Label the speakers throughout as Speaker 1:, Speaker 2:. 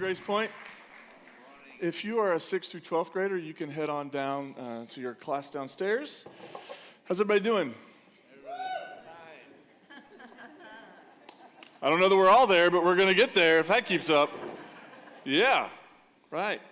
Speaker 1: Grace Point. If you are a 6th through 12th grader, you can head on down uh, to your class downstairs. How's everybody doing? I don't know that we're all there, but we're going to get there if that keeps up. Yeah, right.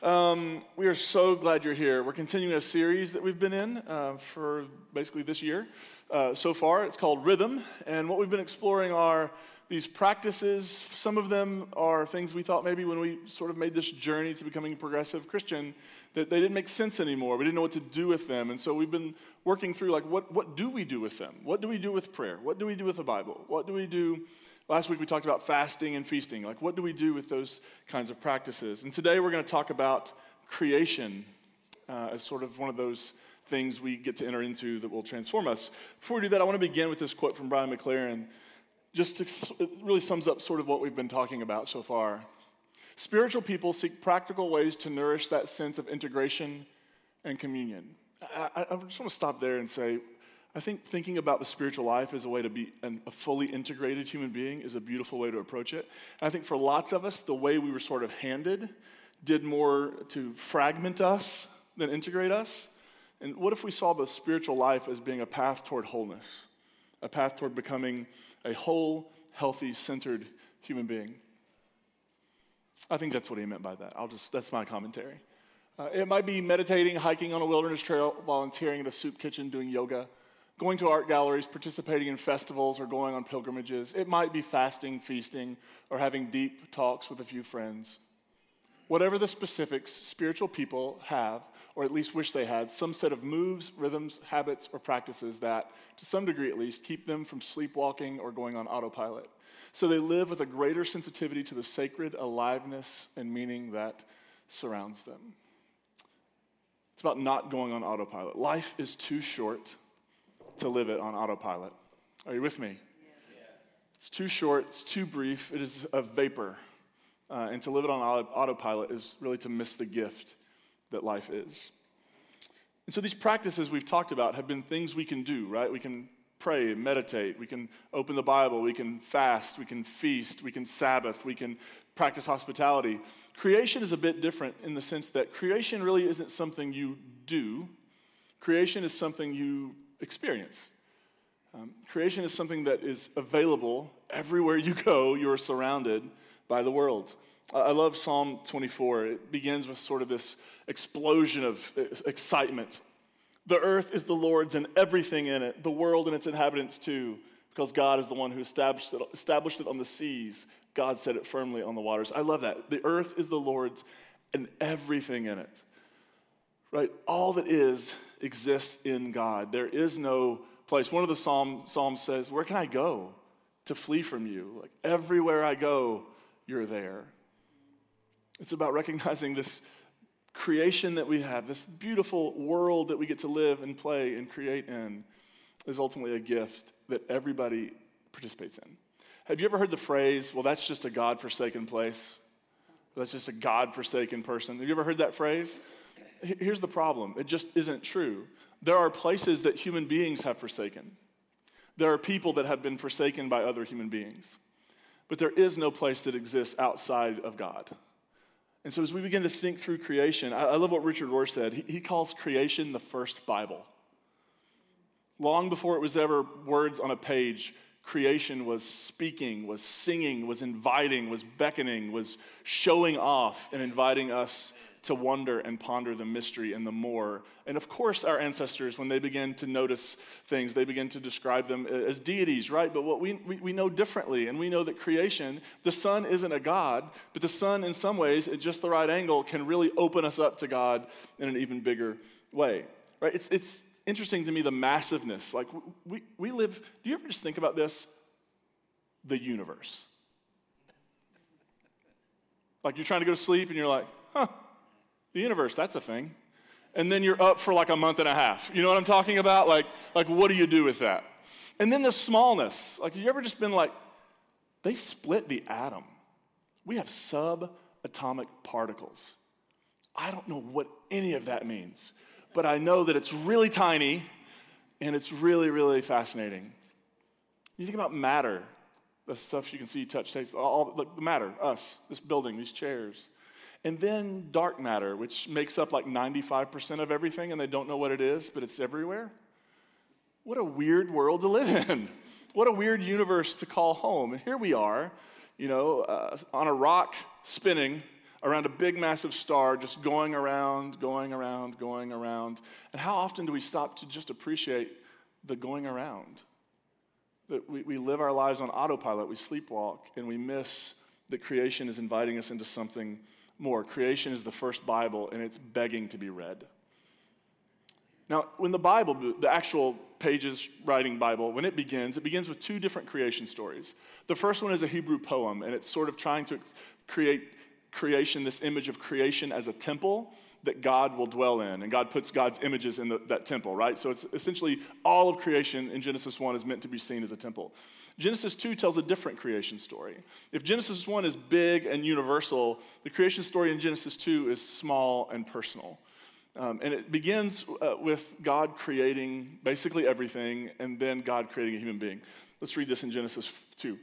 Speaker 1: Um, we are so glad you're here. We're continuing a series that we've been in uh, for basically this year. Uh, so far, it's called Rhythm, and what we've been exploring are these practices. Some of them are things we thought maybe when we sort of made this journey to becoming a progressive Christian that they didn't make sense anymore. We didn't know what to do with them. And so we've been working through like, what, what do we do with them? What do we do with prayer? What do we do with the Bible? What do we do? Last week we talked about fasting and feasting. Like, what do we do with those kinds of practices? And today we're going to talk about creation uh, as sort of one of those things we get to enter into that will transform us. Before we do that, I want to begin with this quote from Brian McLaren just to, it really sums up sort of what we've been talking about so far. Spiritual people seek practical ways to nourish that sense of integration and communion. I, I, just want to stop there and say, I think thinking about the spiritual life as a way to be an, a fully integrated human being is a beautiful way to approach it. And I think for lots of us, the way we were sort of handed did more to fragment us than integrate us. And what if we saw the spiritual life as being a path toward wholeness? A path toward becoming a whole, healthy, centered human being. I think that's what he meant by that. I'll just, that's my commentary. Uh, it might be meditating, hiking on a wilderness trail, volunteering at a soup kitchen, doing yoga, going to art galleries, participating in festivals, or going on pilgrimages. It might be fasting, feasting, or having deep talks with a few friends. Whatever the specifics, spiritual people have or at least wish they had, some set of moves, rhythms, habits, or practices that, to some degree at least, keep them from sleepwalking or going on autopilot. So they live with a greater sensitivity to the sacred aliveness and meaning that surrounds them. It's about not going on autopilot. Life is too short to live it on autopilot. Are you with me? Yes. It's too short, it's too brief, it is a vapor. Uh, and to live it on autopilot is really to miss the gift that life is. And so these practices we've talked about have been things we can do, right? We can pray, meditate, we can open the Bible, we can fast, we can feast, we can Sabbath, we can practice hospitality. Creation is a bit different in the sense that creation really isn't something you do, creation is something you experience. Um, creation is something that is available everywhere you go, you're surrounded by the world. I love Psalm 24. It begins with sort of this explosion of uh, excitement. The earth is the Lord's and everything in it, the world and its inhabitants too, because God is the one who established it, established it on the seas. God set it firmly on the waters. I love that. The earth is the Lord's and everything in it. Right? All that is exists in God. There is no place. One of the psalm, Psalms says, Where can I go to flee from you? Like everywhere I go, you're there. It's about recognizing this creation that we have, this beautiful world that we get to live and play and create in, is ultimately a gift that everybody participates in. Have you ever heard the phrase, well, that's just a God forsaken place? That's just a God forsaken person. Have you ever heard that phrase? Here's the problem it just isn't true. There are places that human beings have forsaken, there are people that have been forsaken by other human beings. But there is no place that exists outside of God. And so, as we begin to think through creation, I, I love what Richard Rohr said. He, he calls creation the first Bible. Long before it was ever words on a page, creation was speaking, was singing, was inviting, was beckoning, was showing off and inviting us to wonder and ponder the mystery and the more. And of course, our ancestors, when they begin to notice things, they begin to describe them as deities, right? But what we, we, we know differently, and we know that creation, the sun isn't a God, but the sun, in some ways, at just the right angle, can really open us up to God in an even bigger way, right? It's, it's interesting to me the massiveness. Like, we, we live, do you ever just think about this? The universe. Like, you're trying to go to sleep, and you're like, huh, the universe, that's a thing. And then you're up for like a month and a half. You know what I'm talking about? Like, like what do you do with that? And then the smallness. Like, you ever just been like, they split the atom. We have subatomic particles. I don't know what any of that means, but I know that it's really tiny and it's really, really fascinating. You think about matter. the stuff you can see, touch, taste, all the matter, us, this building, these chairs. And then dark matter, which makes up like 95% of everything, and they don't know what it is, but it's everywhere. What a weird world to live in. What a weird universe to call home. And here we are, you know, uh, on a rock spinning around a big, massive star, just going around, going around, going around. And how often do we stop to just appreciate the going around? That we, we live our lives on autopilot, we sleepwalk, and we miss that creation is inviting us into something more. Creation is the first Bible, and it's begging to be read. Now, when the Bible, the actual pages writing Bible, when it begins, it begins with two different creation stories. The first one is a Hebrew poem, and it's sort of trying to create creation, this image of creation as a temple that God will dwell in. And God puts God's images in the, that temple, right? So it's essentially all of creation in Genesis 1 is meant to be seen as a temple. Genesis 2 tells a different creation story. If Genesis 1 is big and universal, the creation story in Genesis 2 is small and personal. Um, and it begins uh, with God creating basically everything and then God creating a human being. Let's read this in Genesis 2.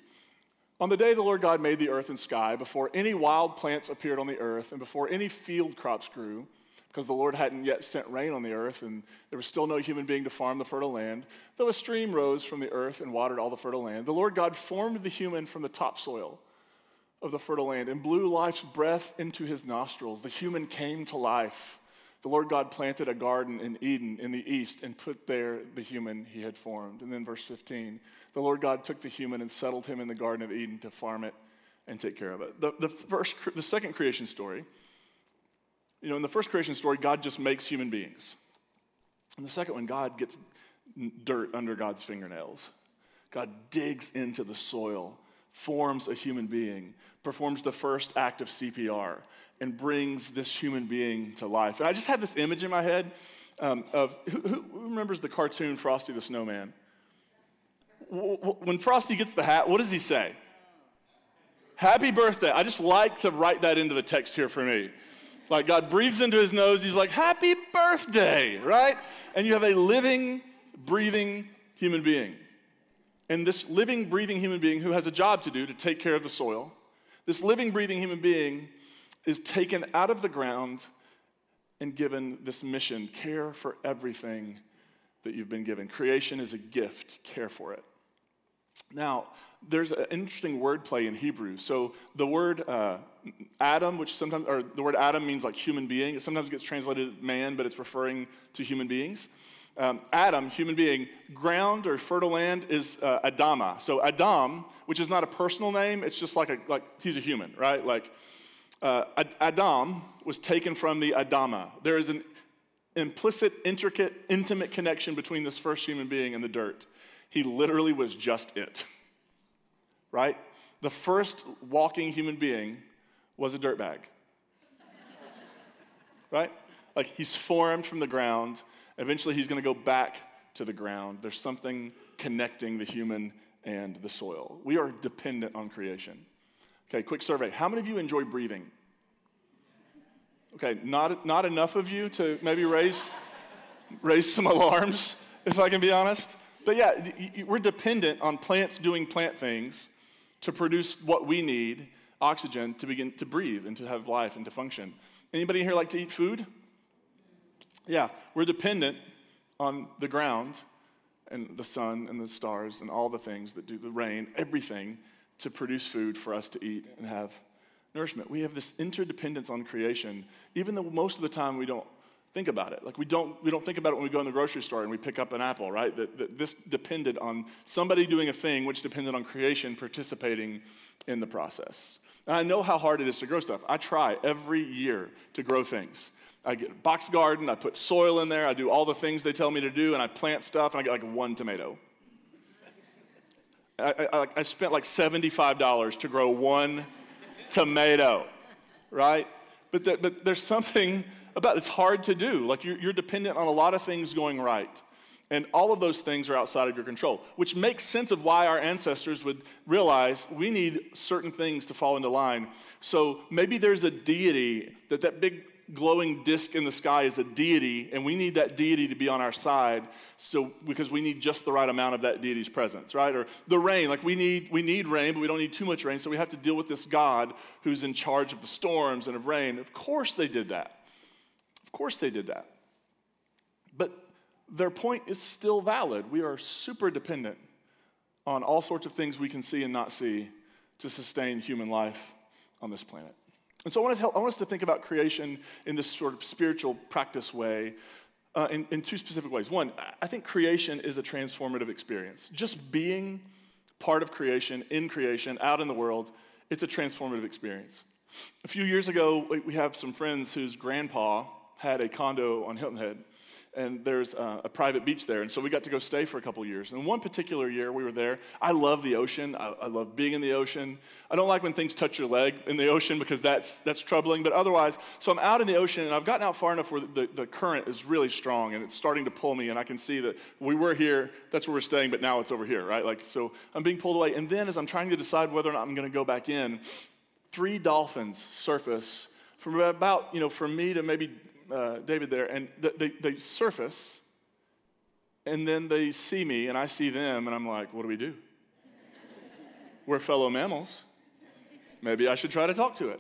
Speaker 1: On the day the Lord God made the earth and sky, before any wild plants appeared on the earth, and before any field crops grew, because the Lord hadn't yet sent rain on the earth, and there was still no human being to farm the fertile land, though a stream rose from the earth and watered all the fertile land, the Lord God formed the human from the topsoil of the fertile land and blew life's breath into his nostrils. The human came to life. The Lord God planted a garden in Eden in the east and put there the human he had formed. And then verse 15 the Lord God took the human and settled him in the Garden of Eden to farm it and take care of it. The, the, first, the second creation story, you know, in the first creation story, God just makes human beings. In the second one, God gets dirt under God's fingernails. God digs into the soil, forms a human being, performs the first act of CPR, and brings this human being to life. And I just have this image in my head um, of who, who, remembers the cartoon Frosty the Snowman? When Frosty gets the hat, what does he say? Happy birthday. I just like to write that into the text here for me. Like God breathes into his nose, he's like, Happy birthday, right? And you have a living, breathing human being. And this living, breathing human being who has a job to do to take care of the soil, this living, breathing human being is taken out of the ground and given this mission care for everything that you've been given. Creation is a gift, care for it. Now, there's an interesting wordplay in Hebrew. So the word uh, Adam, which sometimes, or the word Adam means like human being, it sometimes gets translated man, but it's referring to human beings. Um, Adam, human being, ground or fertile land is uh, Adama. So Adam, which is not a personal name, it's just like a like he's a human, right? Like uh, Adam was taken from the Adama. There is an implicit, intricate, intimate connection between this first human being and the dirt. He literally was just it, right? The first walking human being was a dirtbag, right? Like he's formed from the ground. Eventually, he's going to go back to the ground. There's something connecting the human and the soil. We are dependent on creation. Okay, quick survey. How many of you enjoy breathing? Okay, not, not enough of you to maybe raise, raise some alarms, if I can be honest. But yeah, we're dependent on plants doing plant things to produce what we need, oxygen, to begin to breathe and to have life and to function. Anybody here like to eat food? Yeah, we're dependent on the ground and the sun and the stars and all the things that do the rain, everything to produce food for us to eat and have nourishment. We have this interdependence on creation, even though most of the time we don't think about it. Like we don't, we don't think about it when we go in the grocery store and we pick up an apple, right? That, that this depended on somebody doing a thing which depended on creation participating in the process. And I know how hard it is to grow stuff. I try every year to grow things. I get a box garden, I put soil in there, I do all the things they tell me to do, and I plant stuff, and I get like one tomato. I, I, I spent like $75 to grow one tomato, right? But, the, but there's something about it's hard to do. Like you're, you're dependent on a lot of things going right. And all of those things are outside of your control, which makes sense of why our ancestors would realize we need certain things to fall into line. So maybe there's a deity that that big glowing disc in the sky is a deity, and we need that deity to be on our side, so because we need just the right amount of that deity's presence, right? Or the rain, like we need we need rain, but we don't need too much rain, so we have to deal with this God who's in charge of the storms and of rain. Of course they did that. Of course they did that. But their point is still valid. We are super dependent on all sorts of things we can see and not see to sustain human life on this planet. And so I want, to I want us to think about creation in this sort of spiritual practice way uh, in, in two specific ways. One, I think creation is a transformative experience. Just being part of creation, in creation, out in the world, it's a transformative experience. A few years ago, we have some friends whose grandpa had a condo on Hilton Head and there's a, a, private beach there. And so we got to go stay for a couple years. And one particular year we were there, I love the ocean. I, I, love being in the ocean. I don't like when things touch your leg in the ocean because that's, that's troubling. But otherwise, so I'm out in the ocean and I've gotten out far enough where the, the current is really strong and it's starting to pull me. And I can see that we were here, that's where we're staying, but now it's over here, right? Like, so I'm being pulled away. And then as I'm trying to decide whether or not I'm going to go back in, three dolphins surface from about, you know, from me to maybe uh, David there, and they, they surface, and then they see me, and I see them, and I'm like, what do we do? We're fellow mammals. Maybe I should try to talk to it.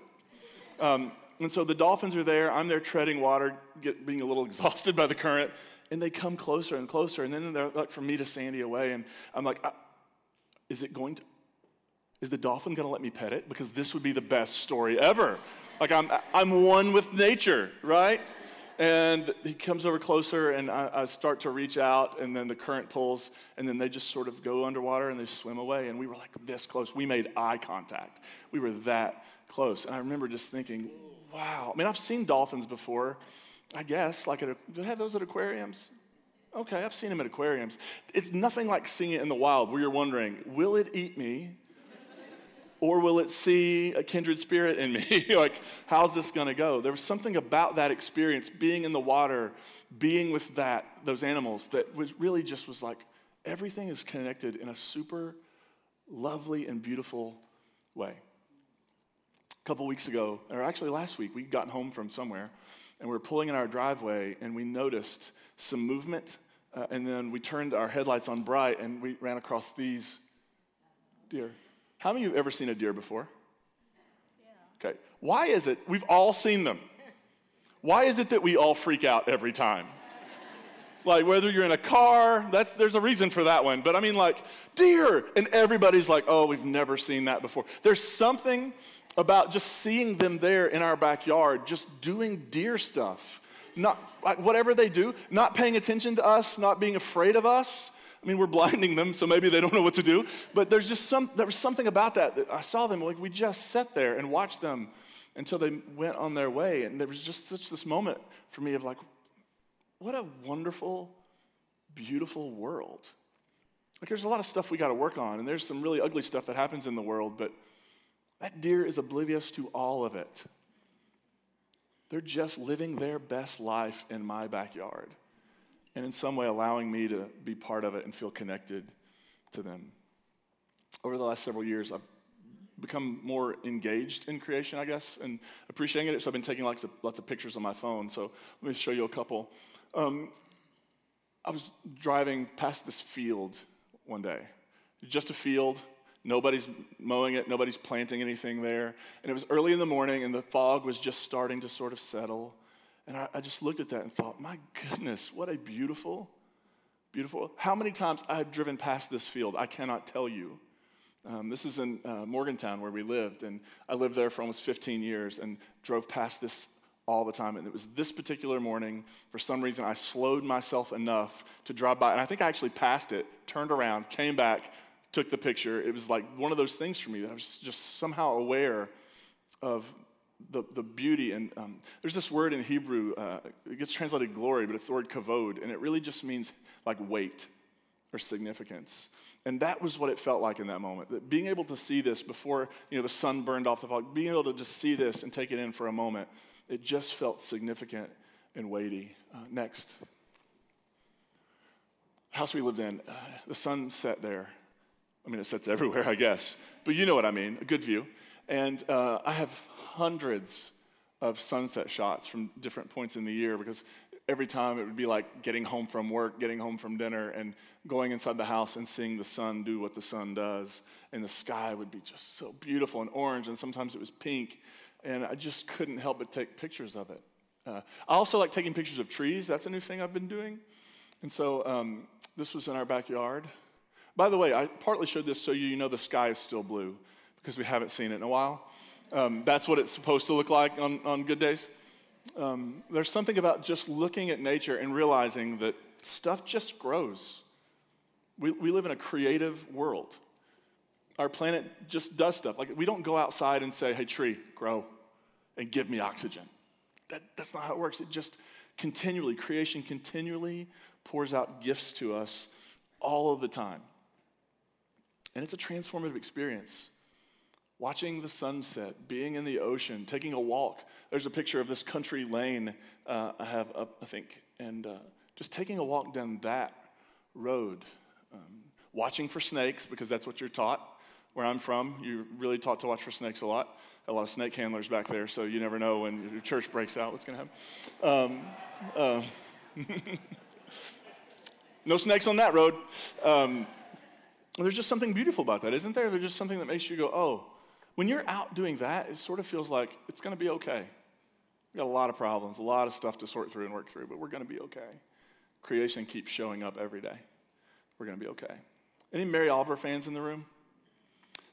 Speaker 1: Um, and so the dolphins are there. I'm there treading water, get, being a little exhausted by the current, and they come closer and closer. And then they're like from me to Sandy away, and I'm like, uh, is it going to? Is the dolphin going to let me pet it? Because this would be the best story ever. Like I'm, I'm one with nature, right? And he comes over closer, and I, I, start to reach out, and then the current pulls, and then they just sort of go underwater and they swim away. And we were like this close. We made eye contact. We were that close. And I remember just thinking, wow. I mean, I've seen dolphins before, I guess. Like, at do they have those at aquariums? Okay, I've seen them at aquariums. It's nothing like seeing it in the wild where you're wondering, will it eat me? Or will it see a kindred spirit in me? like, how's this to go? There was something about that experience, being in the water, being with that, those animals, that was really just was like, everything is connected in a super lovely and beautiful way. A couple weeks ago, or actually last week, we'd gotten home from somewhere, and we were pulling in our driveway, and we noticed some movement, uh, and then we turned our headlights on bright, and we ran across these deer. How many of you have ever seen a deer before? Yeah. Okay. Why is it we've all seen them? Why is it that we all freak out every time? like whether you're in a car, that's there's a reason for that one. But I mean like deer and everybody's like, "Oh, we've never seen that before." There's something about just seeing them there in our backyard just doing deer stuff. Not like whatever they do, not paying attention to us, not being afraid of us I mean, we're blinding them, so maybe they don't know what to do. But there's just some, there was something about that that I saw them, like we just sat there and watched them until they went on their way. And there was just such this moment for me of like, what a wonderful, beautiful world. Like, there's a lot of stuff we got to work on, and there's some really ugly stuff that happens in the world, but that deer is oblivious to all of it. They're just living their best life in my backyard and in some way allowing me to be part of it and feel connected to them. Over the last several years, I've become more engaged in creation, I guess, and appreciating it. So I've been taking lots of, lots of pictures on my phone. So let me show you a couple. Um, I was driving past this field one day, just a field. Nobody's mowing it, nobody's planting anything there. And it was early in the morning, and the fog was just starting to sort of settle. And I, I, just looked at that and thought, my goodness, what a beautiful, beautiful. How many times I've driven past this field, I cannot tell you. Um, this is in uh, Morgantown where we lived, and I lived there for almost 15 years and drove past this all the time. And it was this particular morning, for some reason, I slowed myself enough to drive by. And I think I actually passed it, turned around, came back, took the picture. It was like one of those things for me that I was just somehow aware of the, the beauty. And um, there's this word in Hebrew, uh, it gets translated glory, but it's the word kavod, and it really just means like weight or significance. And that was what it felt like in that moment. That being able to see this before you know, the sun burned off the fog, being able to just see this and take it in for a moment, it just felt significant and weighty. Uh, next. House we lived in, uh, the sun set there. I mean, it sets everywhere, I guess. But you know what I mean, a good view. And uh, I have hundreds of sunset shots from different points in the year because every time it would be like getting home from work, getting home from dinner, and going inside the house and seeing the sun do what the sun does. And the sky would be just so beautiful and orange, and sometimes it was pink. And I just couldn't help but take pictures of it. Uh, I also like taking pictures of trees. That's a new thing I've been doing. And so um, this was in our backyard. By the way, I partly showed this so you know the sky is still blue because we haven't seen it in a while. Um, that's what it's supposed to look like on, on good days. Um, there's something about just looking at nature and realizing that stuff just grows. We, we live in a creative world. Our planet just does stuff. Like, we don't go outside and say, hey, tree, grow and give me oxygen. That, that's not how it works. It just continually, creation continually pours out gifts to us all of the time. And it's a transformative experience. Watching the sunset, being in the ocean, taking a walk. There's a picture of this country lane uh, I have up, I think, and uh, just taking a walk down that road. Um, watching for snakes, because that's what you're taught. Where I'm from, you're really taught to watch for snakes a lot. A lot of snake handlers back there, so you never know when your church breaks out what's going to happen. Um, uh, no snakes on that road. Um, there's just something beautiful about that, isn't there? There's just something that makes you go, oh, when you're out doing that, it sort of feels like it's going to be okay. We got a lot of problems, a lot of stuff to sort through and work through, but we're going to be okay. Creation keeps showing up every day. We're going to be okay. Any Mary Oliver fans in the room?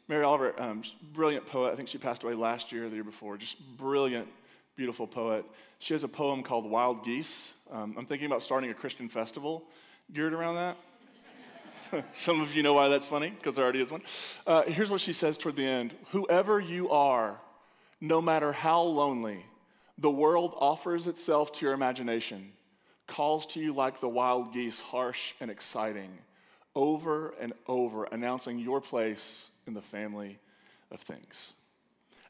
Speaker 1: Mary Oliver, um, brilliant poet. I think she passed away last year or the year before. Just brilliant, beautiful poet. She has a poem called Wild Geese. Um, I'm thinking about starting a Christian festival geared around that. Some of you know why that's funny, because there already is one. Uh, here's what she says toward the end Whoever you are, no matter how lonely, the world offers itself to your imagination, calls to you like the wild geese, harsh and exciting, over and over, announcing your place in the family of things.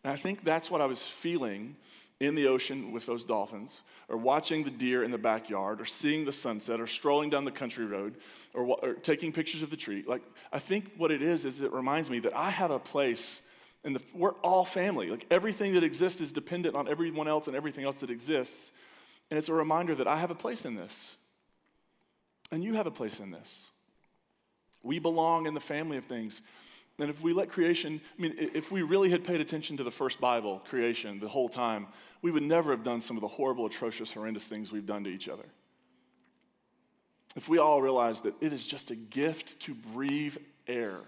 Speaker 1: And I think that's what I was feeling in the ocean with those dolphins, or watching the deer in the backyard, or seeing the sunset, or strolling down the country road, or, or, taking pictures of the tree. Like, I think what it is, is it reminds me that I have a place, and we're all family. Like, everything that exists is dependent on everyone else and everything else that exists. And it's a reminder that I have a place in this, and you have a place in this. We belong in the family of things. And if we let creation, I mean, if we really had paid attention to the first Bible, creation, the whole time, we would never have done some of the horrible, atrocious, horrendous things we've done to each other. If we all realized that it is just a gift to breathe air,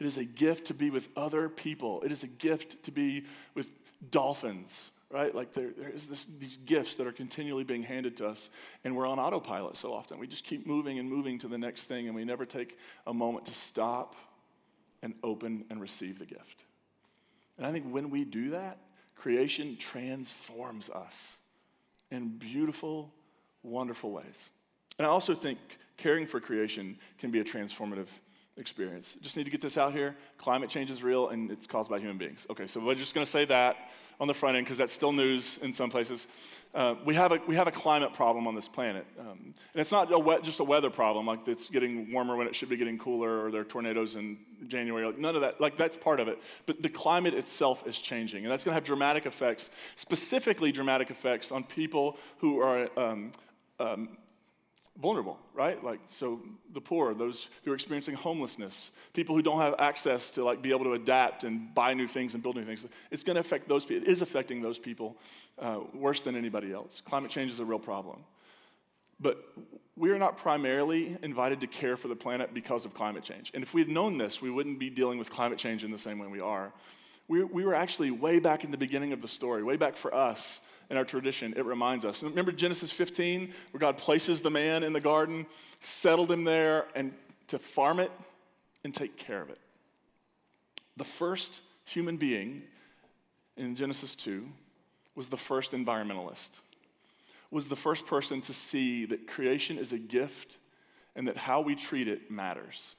Speaker 1: it is a gift to be with other people, it is a gift to be with dolphins, right? Like there, there is this, these gifts that are continually being handed to us, and we're on autopilot so often. We just keep moving and moving to the next thing, and we never take a moment to stop and open and receive the gift. And I think when we do that, creation transforms us in beautiful, wonderful ways. And I also think caring for creation can be a transformative experience. Just need to get this out here. Climate change is real and it's caused by human beings. Okay, so we're just to say that on the front end because that's still news in some places. Uh, we, have a, we have a climate problem on this planet. Um, and it's not a wet, just a weather problem, like it's getting warmer when it should be getting cooler or there are tornadoes in January. Like none of that, like that's part of it. But the climate itself is changing. And that's going to have dramatic effects, specifically dramatic effects on people who are um, um, vulnerable, right? Like, so the poor, those who are experiencing homelessness, people who don't have access to like be able to adapt and buy new things and build new things. It's going to affect those people. It is affecting those people uh, worse than anybody else. Climate change is a real problem. But we are not primarily invited to care for the planet because of climate change. And if we had known this, we wouldn't be dealing with climate change in the same way we are. We, we were actually way back in the beginning of the story, way back for us in our tradition, it reminds us. Remember Genesis 15, where God places the man in the garden, settled him there, and to farm it and take care of it. The first human being in Genesis 2 was the first environmentalist, was the first person to see that creation is a gift and that how we treat it matters.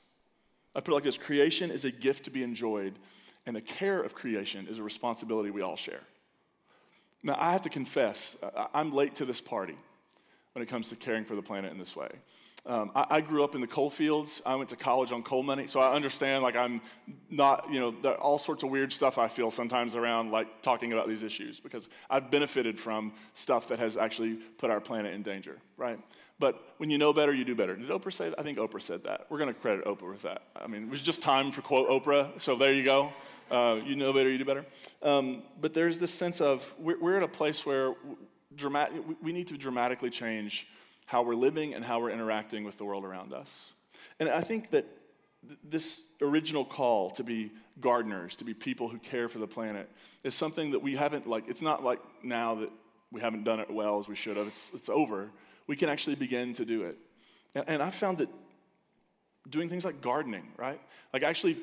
Speaker 1: I put it like this creation is a gift to be enjoyed, and the care of creation is a responsibility we all share. Now, I have to confess, I'm late to this party when it comes to caring for the planet in this way. Um, I, I, grew up in the coal fields. I went to college on coal money, so I understand. Like I'm not, you know, all sorts of weird stuff I feel sometimes around like talking about these issues because I've benefited from stuff that has actually put our planet in danger, right? But when you know better, you do better. Did Oprah say that? I think Oprah said that. We're going to credit Oprah with that. I mean, it was just time for quote Oprah, so there you go. Uh, you know better, you do better. Um, but there's this sense of we're, we're at a place where we need to dramatically change how we're living and how we're interacting with the world around us. And I think that th- this original call to be gardeners, to be people who care for the planet, is something that we haven't, like, it's not like now that we haven't done it well as we should have, it's, it's over. We can actually begin to do it. And, and I found that doing things like gardening, right? Like actually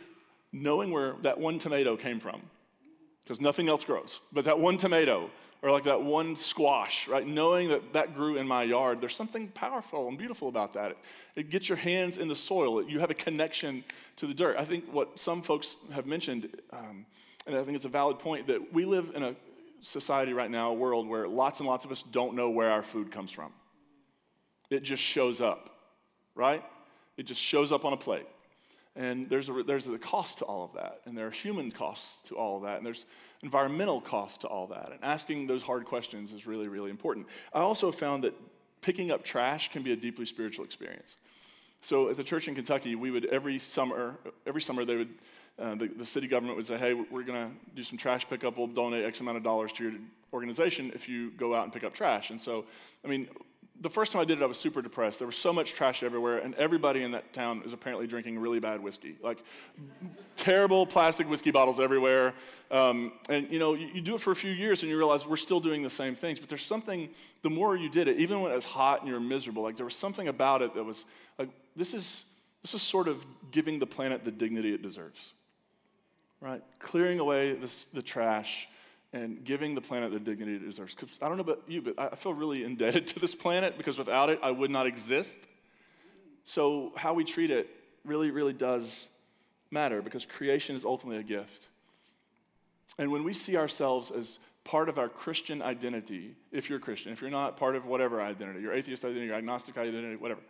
Speaker 1: knowing where that one tomato came from, because nothing else grows, but that one tomato or like that one squash, right? Knowing that that grew in my yard, there's something powerful and beautiful about that. It, it gets your hands in the soil, you have a connection to the dirt. I think what some folks have mentioned, um, and I think it's a valid point, that we live in a society right now, a world where lots and lots of us don't know where our food comes from. It just shows up, right? It just shows up on a plate. And there's a, there's a cost to all of that, and there are human costs to all of that, and there's environmental costs to all that. And asking those hard questions is really, really important. I also found that picking up trash can be a deeply spiritual experience. So, at the church in Kentucky, we would every summer, every summer they would, uh, the, the city government would say, "Hey, we're going to do some trash pickup. We'll donate X amount of dollars to your organization if you go out and pick up trash." And so, I mean, the first time I did it, I was super depressed. There was so much trash everywhere, and everybody in that town is apparently drinking really bad whiskey. Like terrible plastic whiskey bottles everywhere. Um, and you know, you, you, do it for a few years and you realize we're still doing the same things. But there's something, the more you did it, even when it was hot and you were miserable, like there was something about it that was like, this is, this is sort of giving the planet the dignity it deserves. Right? Clearing away the trash and giving the planet the dignity it deserves. I don't know about you, but I feel really indebted to this planet because without it, I would not exist. So, how we treat it really, really does matter because creation is ultimately a gift. And when we see ourselves as part of our Christian identity, if you're a Christian, if you're not part of whatever identity, your atheist identity, your agnostic identity, whatever,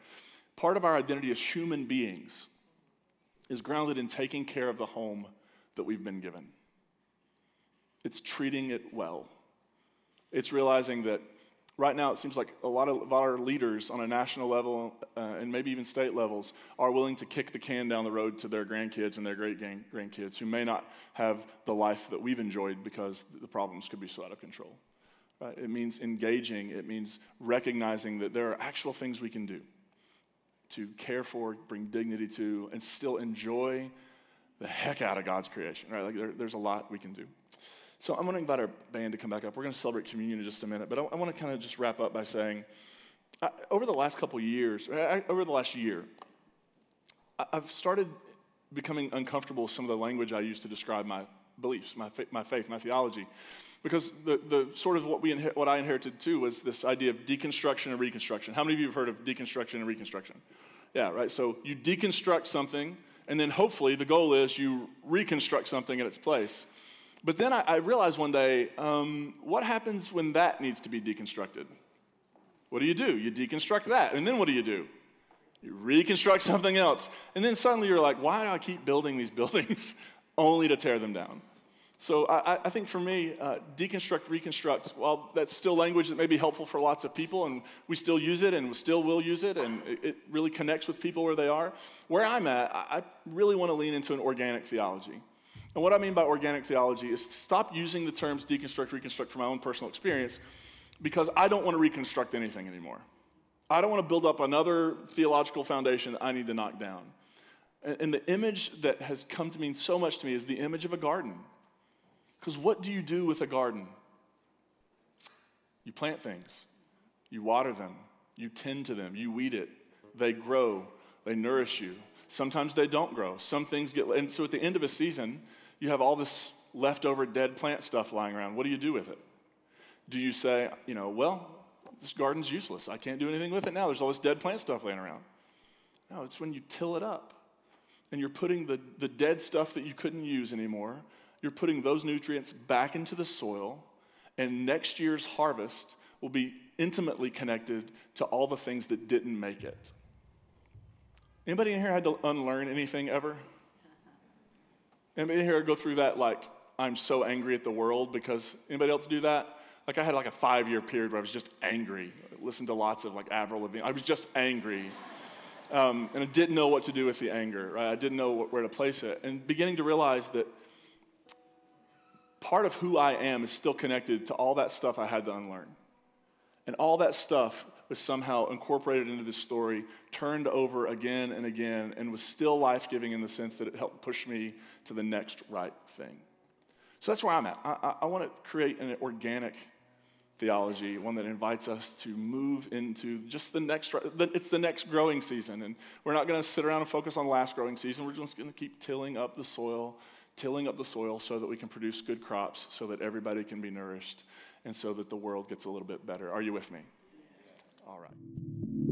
Speaker 1: part of our identity as human beings is grounded in taking care of the home that we've been given. It's treating it well. It's realizing that right now it seems like a lot of, our leaders on a national level uh, and maybe even state levels are willing to kick the can down the road to their grandkids and their great grandkids who may not have the life that we've enjoyed because the problems could be so out of control. Right? It means engaging, it means recognizing that there are actual things we can do to care for, bring dignity to, and still enjoy the heck out of God's creation. Right? Like there, there's a lot we can do. So I'm going to invite our band to come back up. We're going to celebrate communion in just a minute, but I, I want to kind of just wrap up by saying, I, over the last couple years, I, over the last year, I've started becoming uncomfortable with some of the language I use to describe my beliefs, my, fa- my faith, my theology. Because the, the sort of what, we inher- what I inherited too was this idea of deconstruction and reconstruction. How many of you have heard of deconstruction and reconstruction? Yeah, right. So you deconstruct something, and then hopefully the goal is you reconstruct something in its place. But then I, I realized one day um, what happens when that needs to be deconstructed? What do you do? You deconstruct that. And then what do you do? You reconstruct something else. And then suddenly you're like, why do I keep building these buildings only to tear them down? So I, I think for me, uh, deconstruct, reconstruct, well, that's still language that may be helpful for lots of people, and we still use it and we still will use it, and it, it really connects with people where they are. Where I'm at, I really want to lean into an organic theology. And what I mean by organic theology is stop using the terms deconstruct, reconstruct from my own personal experience because I don't want to reconstruct anything anymore. I don't want to build up another theological foundation that I need to knock down. And the image that has come to mean so much to me is the image of a garden. Because what do you do with a garden? You plant things, you water them, you tend to them, you weed it, they grow, they nourish you. Sometimes they don't grow. Some things get, and so at the end of a season, you have all this leftover dead plant stuff lying around. What do you do with it? Do you say, you know, well, this garden's useless. I can't do anything with it now. There's all this dead plant stuff laying around. No, it's when you till it up and you're putting the, the dead stuff that you couldn't use anymore, you're putting those nutrients back into the soil, and next year's harvest will be intimately connected to all the things that didn't make it. Anybody in here had to unlearn anything ever? Anybody in here go through that like I'm so angry at the world because anybody else do that? Like I had like a five year period where I was just angry. I listened to lots of like Avril Lavigne. I was just angry. Um, and I didn't know what to do with the anger, right? I didn't know where to place it. And beginning to realize that part of who I am is still connected to all that stuff I had to unlearn. And all that stuff was somehow incorporated into this story, turned over again and again, and was still life giving in the sense that it helped push me to the next right thing. So that's where I'm at. I, I, I want to create an organic theology, one that invites us to move into just the next, it's the next growing season. And we're not going to sit around and focus on last growing season. We're just going to keep tilling up the soil, tilling up the soil so that we can produce good crops, so that everybody can be nourished, and so that the world gets a little bit better. Are you with me? All right.